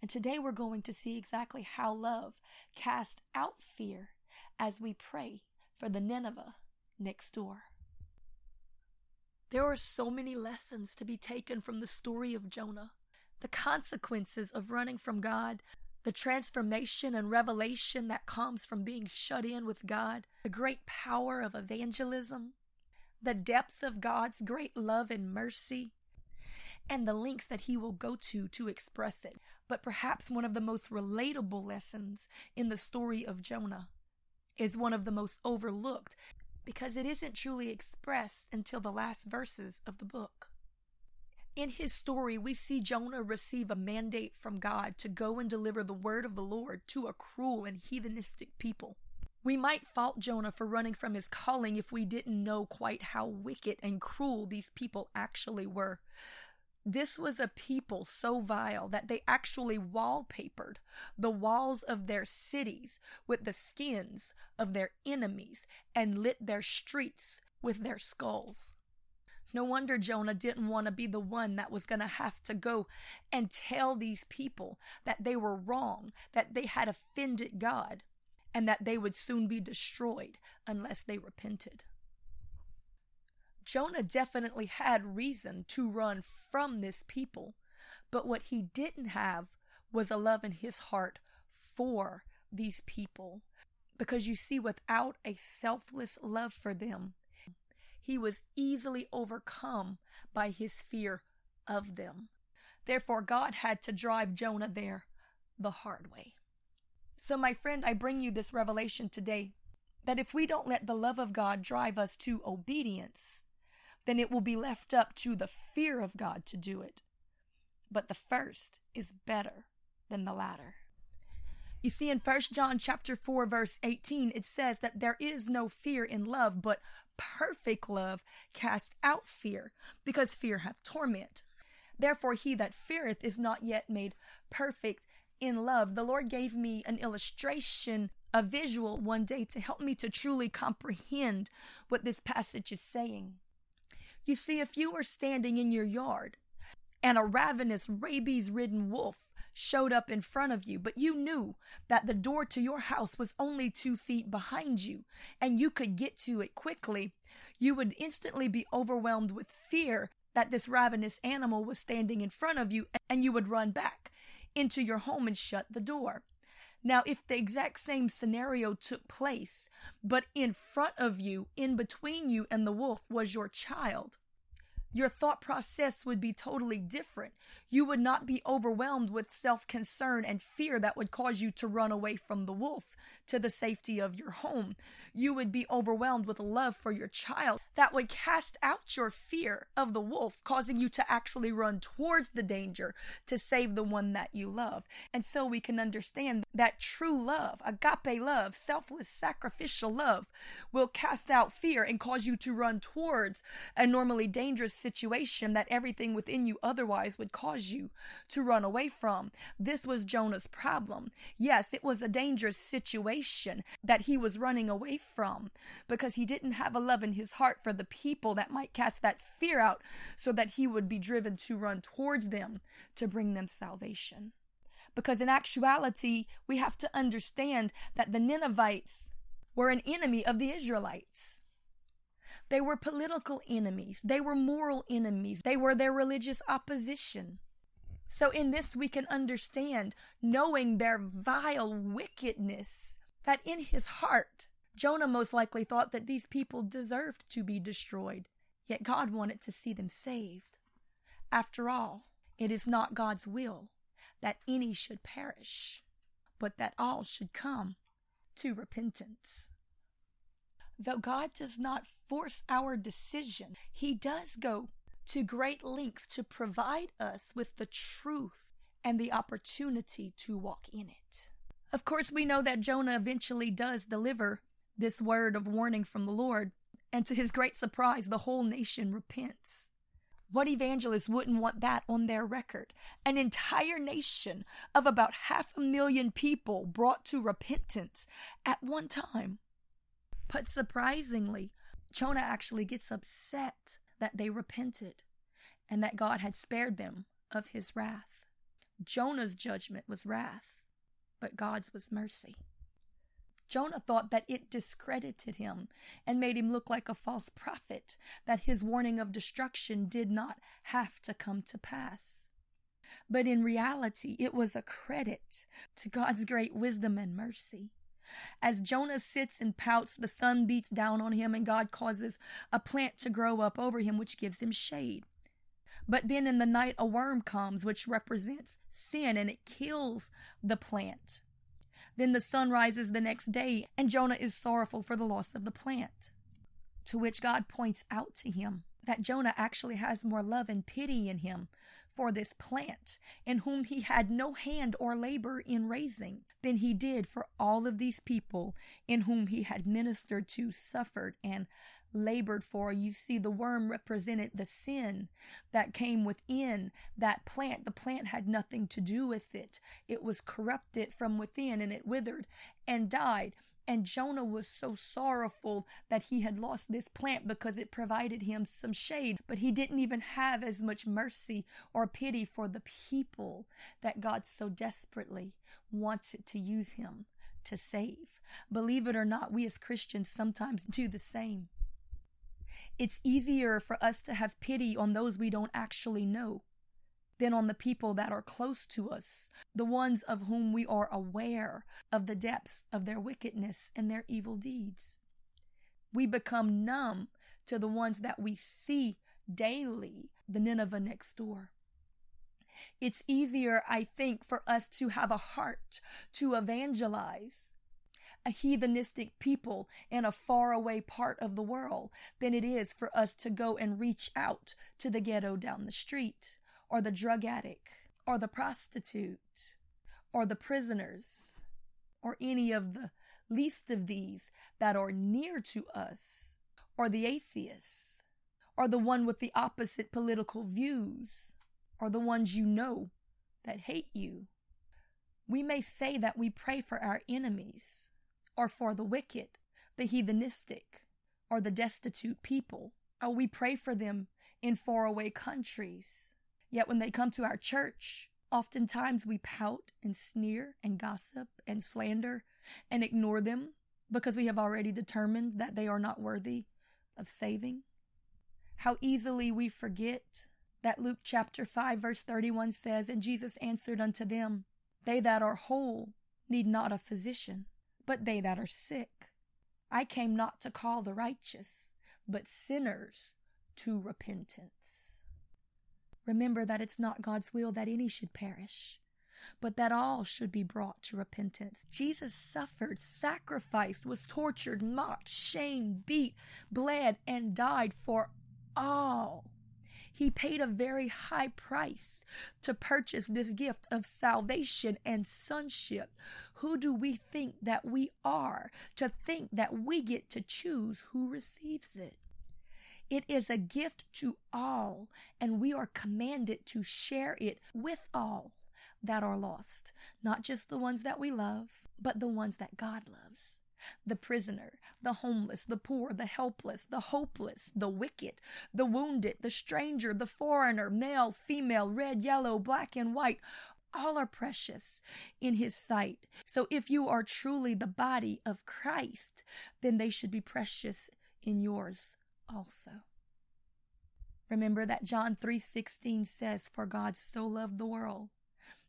And today we're going to see exactly how love casts out fear as we pray for the Nineveh next door. There are so many lessons to be taken from the story of Jonah. The consequences of running from God, the transformation and revelation that comes from being shut in with God, the great power of evangelism, the depths of God's great love and mercy, and the links that he will go to to express it. But perhaps one of the most relatable lessons in the story of Jonah is one of the most overlooked because it isn't truly expressed until the last verses of the book. In his story, we see Jonah receive a mandate from God to go and deliver the word of the Lord to a cruel and heathenistic people. We might fault Jonah for running from his calling if we didn't know quite how wicked and cruel these people actually were. This was a people so vile that they actually wallpapered the walls of their cities with the skins of their enemies and lit their streets with their skulls. No wonder Jonah didn't want to be the one that was going to have to go and tell these people that they were wrong, that they had offended God, and that they would soon be destroyed unless they repented. Jonah definitely had reason to run from this people, but what he didn't have was a love in his heart for these people. Because you see, without a selfless love for them, he was easily overcome by his fear of them. Therefore, God had to drive Jonah there the hard way. So, my friend, I bring you this revelation today that if we don't let the love of God drive us to obedience, then it will be left up to the fear of God to do it. But the first is better than the latter. You see in 1 John chapter 4 verse 18 it says that there is no fear in love but perfect love casts out fear because fear hath torment. Therefore he that feareth is not yet made perfect in love. The Lord gave me an illustration a visual one day to help me to truly comprehend what this passage is saying. You see, if you were standing in your yard and a ravenous, rabies ridden wolf showed up in front of you, but you knew that the door to your house was only two feet behind you and you could get to it quickly, you would instantly be overwhelmed with fear that this ravenous animal was standing in front of you and you would run back into your home and shut the door. Now, if the exact same scenario took place, but in front of you, in between you and the wolf was your child, your thought process would be totally different. You would not be overwhelmed with self concern and fear that would cause you to run away from the wolf to the safety of your home. You would be overwhelmed with love for your child that would cast out your fear of the wolf, causing you to actually run towards the danger to save the one that you love. And so we can understand that true love, agape love, selfless, sacrificial love, will cast out fear and cause you to run towards a normally dangerous situation that everything within you otherwise would cause you to run away from. This was Jonah's problem. Yes, it was a dangerous situation that he was running away from because he didn't have a love in his heart for the people that might cast that fear out so that he would be driven to run towards them to bring them salvation. Because in actuality, we have to understand that the Ninevites were an enemy of the Israelites. They were political enemies. They were moral enemies. They were their religious opposition. So, in this, we can understand, knowing their vile wickedness, that in his heart, Jonah most likely thought that these people deserved to be destroyed, yet God wanted to see them saved. After all, it is not God's will that any should perish, but that all should come to repentance. Though God does not force our decision, He does go to great lengths to provide us with the truth and the opportunity to walk in it. Of course, we know that Jonah eventually does deliver this word of warning from the Lord, and to his great surprise, the whole nation repents. What evangelist wouldn't want that on their record? An entire nation of about half a million people brought to repentance at one time. But surprisingly, Jonah actually gets upset that they repented and that God had spared them of his wrath. Jonah's judgment was wrath, but God's was mercy. Jonah thought that it discredited him and made him look like a false prophet, that his warning of destruction did not have to come to pass. But in reality, it was a credit to God's great wisdom and mercy. As Jonah sits and pouts, the sun beats down on him, and God causes a plant to grow up over him, which gives him shade. But then in the night, a worm comes, which represents sin, and it kills the plant. Then the sun rises the next day, and Jonah is sorrowful for the loss of the plant. To which God points out to him that Jonah actually has more love and pity in him for this plant, in whom he had no hand or labor in raising, than he did for all of these people in whom he had ministered to, suffered, and labored for. You see, the worm represented the sin that came within that plant. The plant had nothing to do with it, it was corrupted from within and it withered and died. And Jonah was so sorrowful that he had lost this plant because it provided him some shade, but he didn't even have as much mercy or pity for the people that God so desperately wanted to use him to save. Believe it or not, we as Christians sometimes do the same. It's easier for us to have pity on those we don't actually know than on the people that are close to us, the ones of whom we are aware of the depths of their wickedness and their evil deeds. We become numb to the ones that we see daily, the Nineveh next door. It's easier, I think, for us to have a heart to evangelize a heathenistic people in a faraway part of the world than it is for us to go and reach out to the ghetto down the street, or the drug addict, or the prostitute, or the prisoners, or any of the least of these that are near to us, or the atheists, or the one with the opposite political views, or the ones you know that hate you. We may say that we pray for our enemies, or for the wicked, the heathenistic, or the destitute people. Oh, we pray for them in faraway countries. Yet when they come to our church, oftentimes we pout and sneer and gossip and slander and ignore them because we have already determined that they are not worthy of saving. How easily we forget that Luke chapter 5 verse 31 says, And Jesus answered unto them, They that are whole need not a physician, but they that are sick. I came not to call the righteous, but sinners to repentance. Remember that it's not God's will that any should perish, but that all should be brought to repentance. Jesus suffered, sacrificed, was tortured, mocked, shamed, beat, bled, and died for all he paid a very high price to purchase this gift of salvation and sonship. Who do we think that we are to think that we get to choose who receives it? It is a gift to all, and we are commanded to share it with all that are lost, not just the ones that we love, but the ones that God loves the prisoner, the homeless, the poor, the helpless, the hopeless, the wicked, the wounded, the stranger, the foreigner, male, female, red, yellow, black, and white. All are precious in His sight. So if you are truly the body of Christ, then they should be precious in yours also. Remember that John 3:16 says for God so loved the world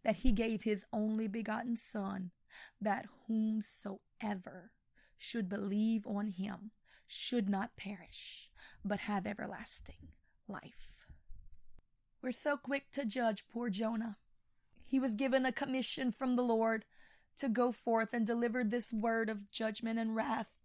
that he gave his only begotten son that whomsoever should believe on him should not perish, but have everlasting life. We're so quick to judge poor Jonah. He was given a commission from the Lord to go forth and deliver this word of judgment and wrath.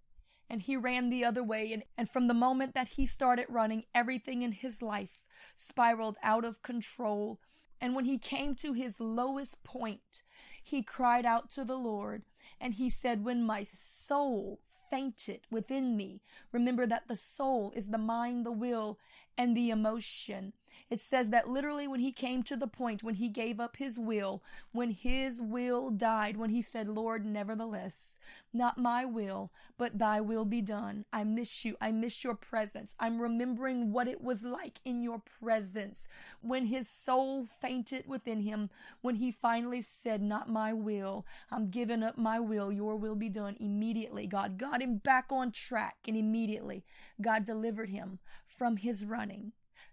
And he ran the other way, and, and from the moment that he started running, everything in his life spiraled out of control. And when he came to his lowest point, he cried out to the Lord, and he said, When my soul fainted within me, remember that the soul is the mind, the will, and the emotion. It says that literally when he came to the point when he gave up his will, when his will died, when he said, Lord, nevertheless, not my will, but thy will be done. I miss you. I miss your presence. I'm remembering what it was like in your presence. When his soul fainted within him, when he finally said, Not my will, I'm giving up my will, your will be done. Immediately, God got him back on track, and immediately, God delivered him from his running.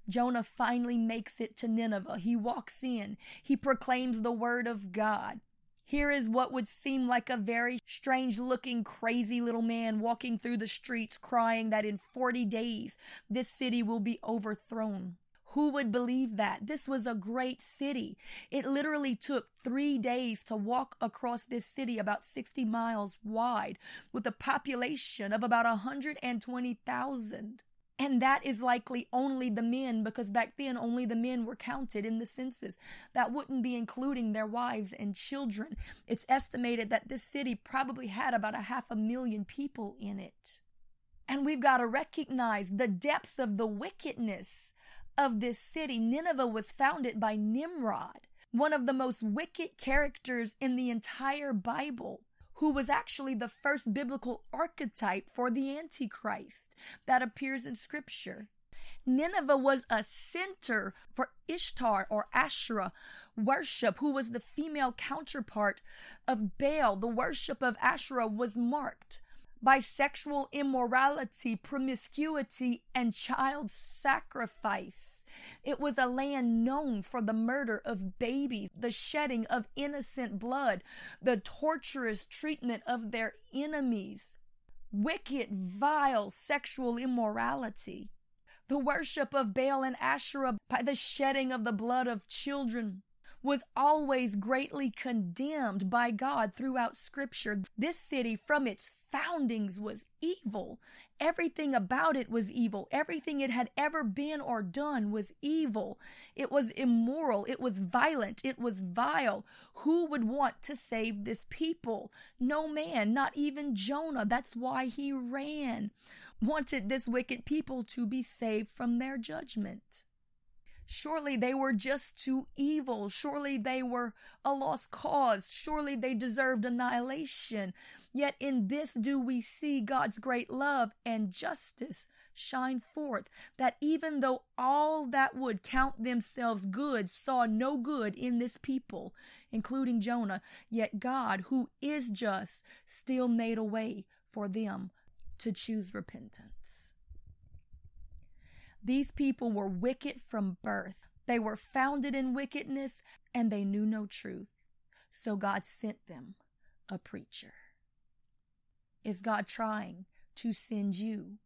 Jonah finally makes it to Nineveh. He walks in, he proclaims the word of God. Here is what would seem like a very strange looking, crazy little man walking through the streets crying that in 40 days this city will be overthrown. Who would believe that? This was a great city. It literally took three days to walk across this city, about 60 miles wide, with a population of about 120,000. And that is likely only the men, because back then only the men were counted in the census. That wouldn't be including their wives and children. It's estimated that this city probably had about a half a million people in it. And we've got to recognize the depths of the wickedness of this city. Nineveh was founded by Nimrod, one of the most wicked characters in the entire Bible who was actually the first biblical archetype for the Antichrist that appears in Scripture. Nineveh was a center for Ishtar or Asherah worship, who was the female counterpart of Baal. The worship of Asherah was marked by sexual immorality, promiscuity, and child sacrifice. It was a land known for the murder of babies, the shedding of innocent blood, the torturous treatment of their enemies, wicked, vile sexual immorality, the worship of Baal and Asherah by the shedding of the blood of children was always greatly condemned by God throughout Scripture. This city, from its foundings, was evil. Everything about it was evil. Everything it had ever been or done was evil. It was immoral. It was violent. It was vile. Who would want to save this people? No man, not even Jonah. That's why he ran. Wanted this wicked people to be saved from their judgment. Surely they were just too evil. Surely they were a lost cause. Surely they deserved annihilation. Yet in this do we see God's great love and justice shine forth, that even though all that would count themselves good saw no good in this people, including Jonah, yet God, who is just, still made a way for them to choose repentance. These people were wicked from birth. They were founded in wickedness and they knew no truth. So God sent them a preacher. Is God trying to send you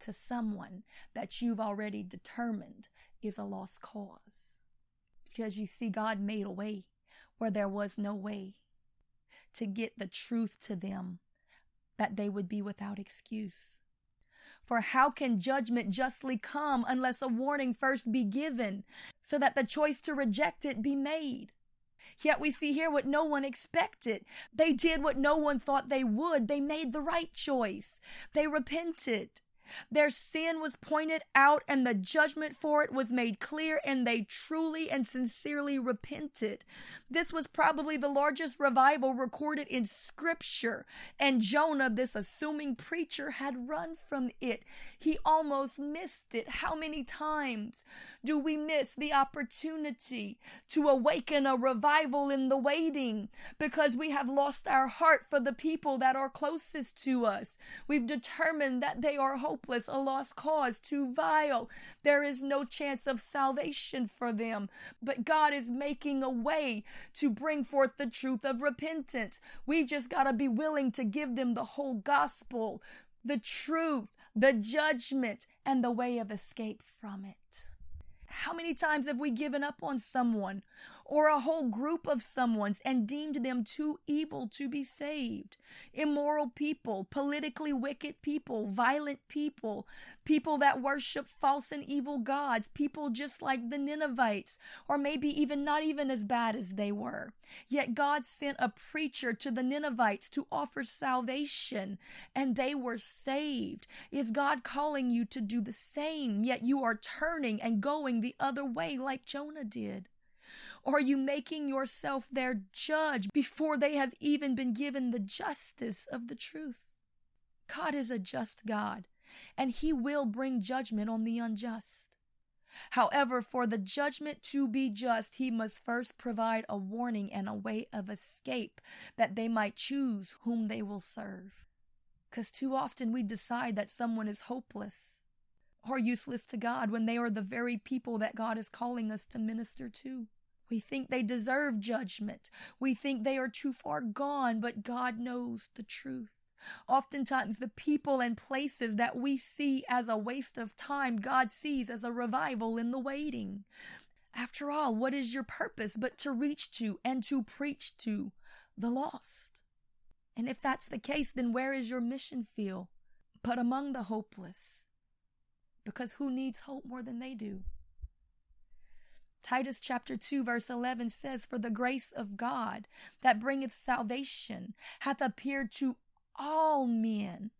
to someone that you've already determined is a lost cause? Because you see, God made a way where there was no way to get the truth to them that they would be without excuse. For how can judgment justly come unless a warning first be given, so that the choice to reject it be made? Yet we see here what no one expected. They did what no one thought they would. They made the right choice. They repented. Their sin was pointed out and the judgment for it was made clear, and they truly and sincerely repented. This was probably the largest revival recorded in Scripture, and Jonah, this assuming preacher, had run from it. He almost missed it. How many times do we miss the opportunity to awaken a revival in the waiting because we have lost our heart for the people that are closest to us? We've determined that they are hopeless hopeless, a lost cause, too vile. There is no chance of salvation for them. But God is making a way to bring forth the truth of repentance. We've just got to be willing to give them the whole gospel, the truth, the judgment, and the way of escape from it. How many times have we given up on someone or a whole group of someone's and deemed them too evil to be saved. Immoral people, politically wicked people, violent people, people that worship false and evil gods, people just like the Ninevites, or maybe even not even as bad as they were. Yet God sent a preacher to the Ninevites to offer salvation, and they were saved. Is God calling you to do the same, yet you are turning and going the other way like Jonah did? Are you making yourself their judge before they have even been given the justice of the truth? God is a just God, and He will bring judgment on the unjust. However, for the judgment to be just, He must first provide a warning and a way of escape that they might choose whom they will serve. Because too often we decide that someone is hopeless or useless to God when they are the very people that God is calling us to minister to. We think they deserve judgment. We think they are too far gone, but God knows the truth. Oftentimes, the people and places that we see as a waste of time, God sees as a revival in the waiting. After all, what is your purpose but to reach to and to preach to the lost? And if that's the case, then where is your mission field? But among the hopeless. Because who needs hope more than they do? Titus chapter 2 verse 11 says, For the grace of God that bringeth salvation hath appeared to all men,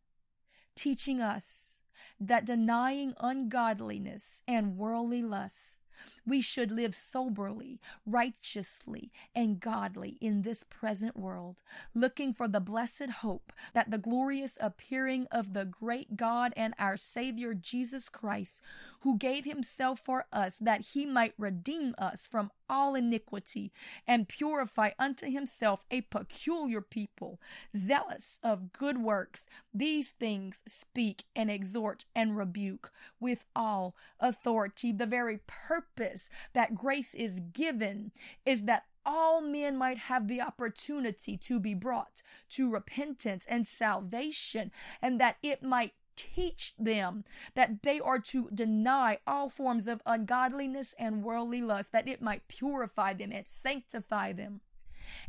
teaching us that denying ungodliness and worldly lusts, we should live soberly, righteously, and godly in this present world, looking for the blessed hope that the glorious appearing of the great God and our Savior Jesus Christ, who gave himself for us that he might redeem us from all iniquity and purify unto himself a peculiar people, zealous of good works. These things speak and exhort and rebuke with all authority. The very purpose that grace is given is that all men might have the opportunity to be brought to repentance and salvation, and that it might teach them that they are to deny all forms of ungodliness and worldly lust, that it might purify them and sanctify them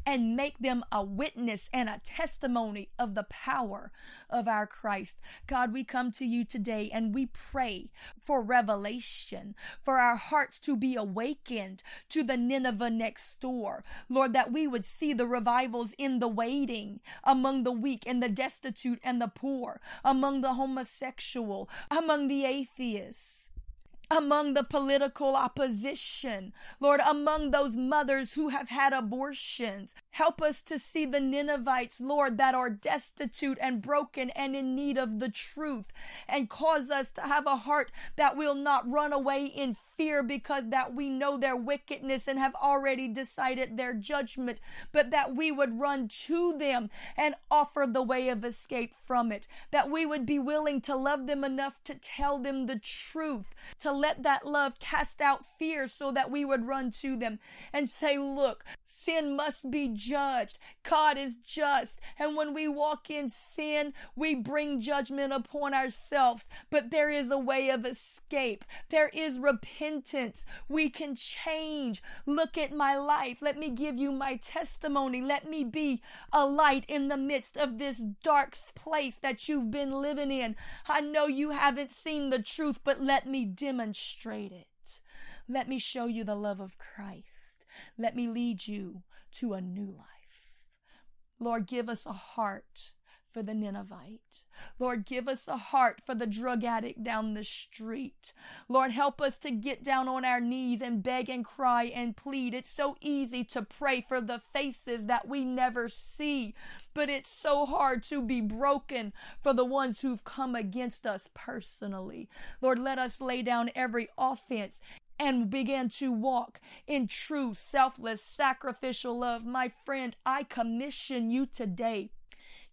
and make them a witness and a testimony of the power of our Christ. God, we come to you today and we pray for revelation, for our hearts to be awakened to the Nineveh next door. Lord, that we would see the revivals in the waiting, among the weak and the destitute and the poor, among the homosexual, among the atheists among the political opposition, Lord, among those mothers who have had abortions. Help us to see the Ninevites, Lord, that are destitute and broken and in need of the truth, and cause us to have a heart that will not run away in fear because that we know their wickedness and have already decided their judgment, but that we would run to them and offer the way of escape from it. That we would be willing to love them enough to tell them the truth, to let that love cast out fear so that we would run to them and say, Look, sin must be judged. God is just. And when we walk in sin, we bring judgment upon ourselves. But there is a way of escape, there is repentance. We can change. Look at my life. Let me give you my testimony. Let me be a light in the midst of this dark place that you've been living in. I know you haven't seen the truth, but let me demonstrate it. Let me show you the love of Christ. Let me lead you to a new life. Lord, give us a heart for the Ninevite. Lord, give us a heart for the drug addict down the street. Lord, help us to get down on our knees and beg and cry and plead. It's so easy to pray for the faces that we never see, but it's so hard to be broken for the ones who've come against us personally. Lord, let us lay down every offense and begin to walk in true, selfless, sacrificial love. My friend, I commission you today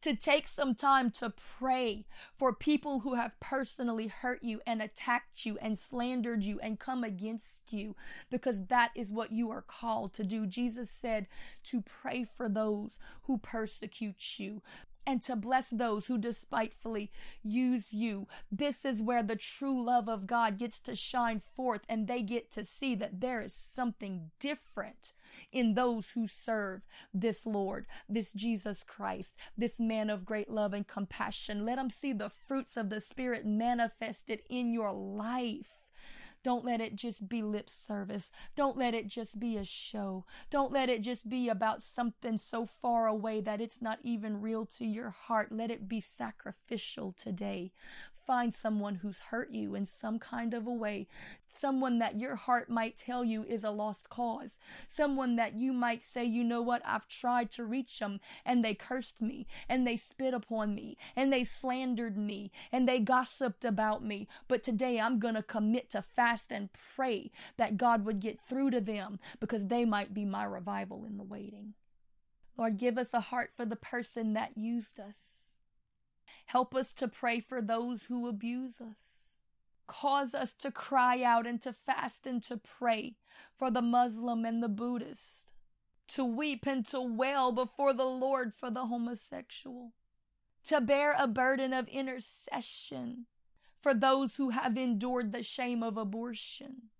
to take some time to pray for people who have personally hurt you and attacked you and slandered you and come against you because that is what you are called to do. Jesus said to pray for those who persecute you. And to bless those who despitefully use you. This is where the true love of God gets to shine forth and they get to see that there is something different in those who serve this Lord, this Jesus Christ, this man of great love and compassion. Let them see the fruits of the Spirit manifested in your life. Don't let it just be lip service. Don't let it just be a show. Don't let it just be about something so far away that it's not even real to your heart. Let it be sacrificial today. Find someone who's hurt you in some kind of a way, someone that your heart might tell you is a lost cause, someone that you might say, you know what, I've tried to reach them and they cursed me and they spit upon me and they slandered me and they gossiped about me. But today I'm going to commit to fast and pray that God would get through to them because they might be my revival in the waiting. Lord, give us a heart for the person that used us. Help us to pray for those who abuse us. Cause us to cry out and to fast and to pray for the Muslim and the Buddhist, to weep and to wail before the Lord for the homosexual, to bear a burden of intercession for those who have endured the shame of abortion,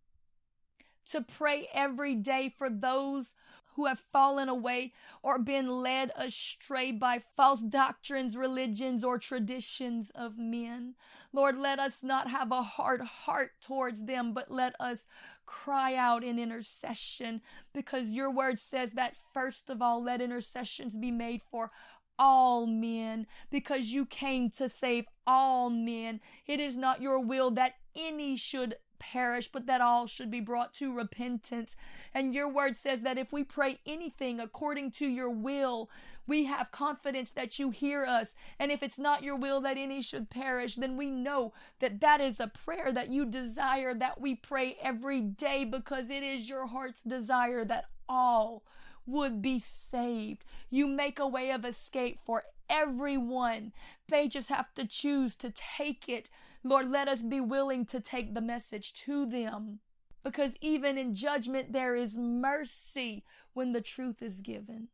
to pray every day for those who have fallen away or been led astray by false doctrines, religions, or traditions of men. Lord, let us not have a hard heart towards them, but let us cry out in intercession because your word says that first of all, let intercessions be made for all men because you came to save all men. It is not your will that any should perish, but that all should be brought to repentance. And your word says that if we pray anything according to your will, we have confidence that you hear us. And if it's not your will that any should perish, then we know that that is a prayer that you desire that we pray every day because it is your heart's desire that all would be saved. You make a way of escape for everyone. They just have to choose to take it. Lord, let us be willing to take the message to them. Because even in judgment, there is mercy when the truth is given.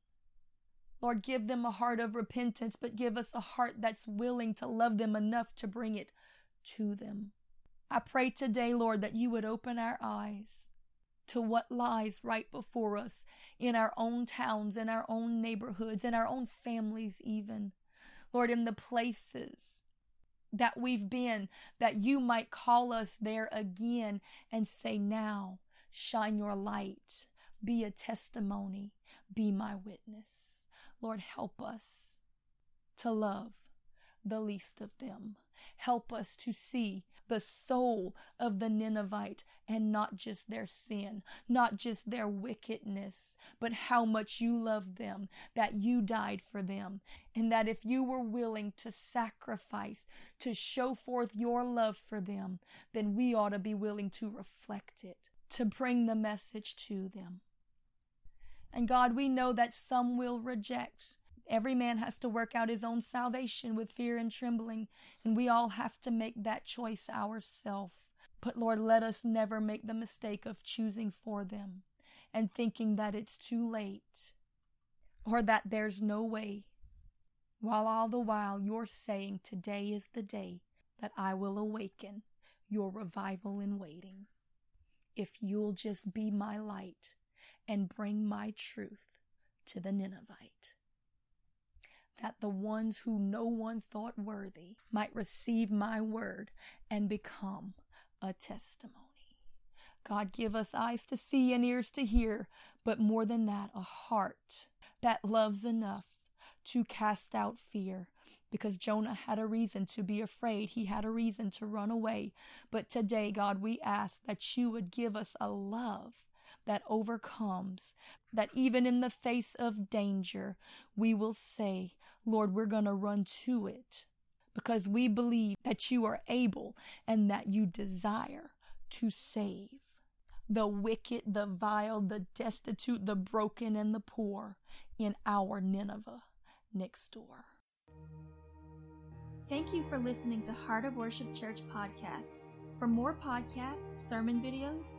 Lord, give them a heart of repentance, but give us a heart that's willing to love them enough to bring it to them. I pray today, Lord, that you would open our eyes to what lies right before us in our own towns, in our own neighborhoods, in our own families, even. Lord, in the places that we've been, that you might call us there again and say, Now, shine your light, be a testimony, be my witness. Lord, help us to love the least of them. Help us to see the soul of the Ninevite and not just their sin, not just their wickedness, but how much you love them, that you died for them, and that if you were willing to sacrifice to show forth your love for them, then we ought to be willing to reflect it, to bring the message to them. And God, we know that some will reject. Every man has to work out his own salvation with fear and trembling, and we all have to make that choice ourselves. But Lord, let us never make the mistake of choosing for them and thinking that it's too late or that there's no way, while all the while you're saying, Today is the day that I will awaken your revival in waiting. If you'll just be my light and bring my truth to the Ninevite that the ones who no one thought worthy might receive my word and become a testimony. God, give us eyes to see and ears to hear, but more than that, a heart that loves enough to cast out fear. Because Jonah had a reason to be afraid. He had a reason to run away. But today, God, we ask that you would give us a love that overcomes, that even in the face of danger, we will say, Lord, we're going to run to it because we believe that you are able and that you desire to save the wicked, the vile, the destitute, the broken, and the poor in our Nineveh next door. Thank you for listening to Heart of Worship Church podcast. For more podcasts, sermon videos,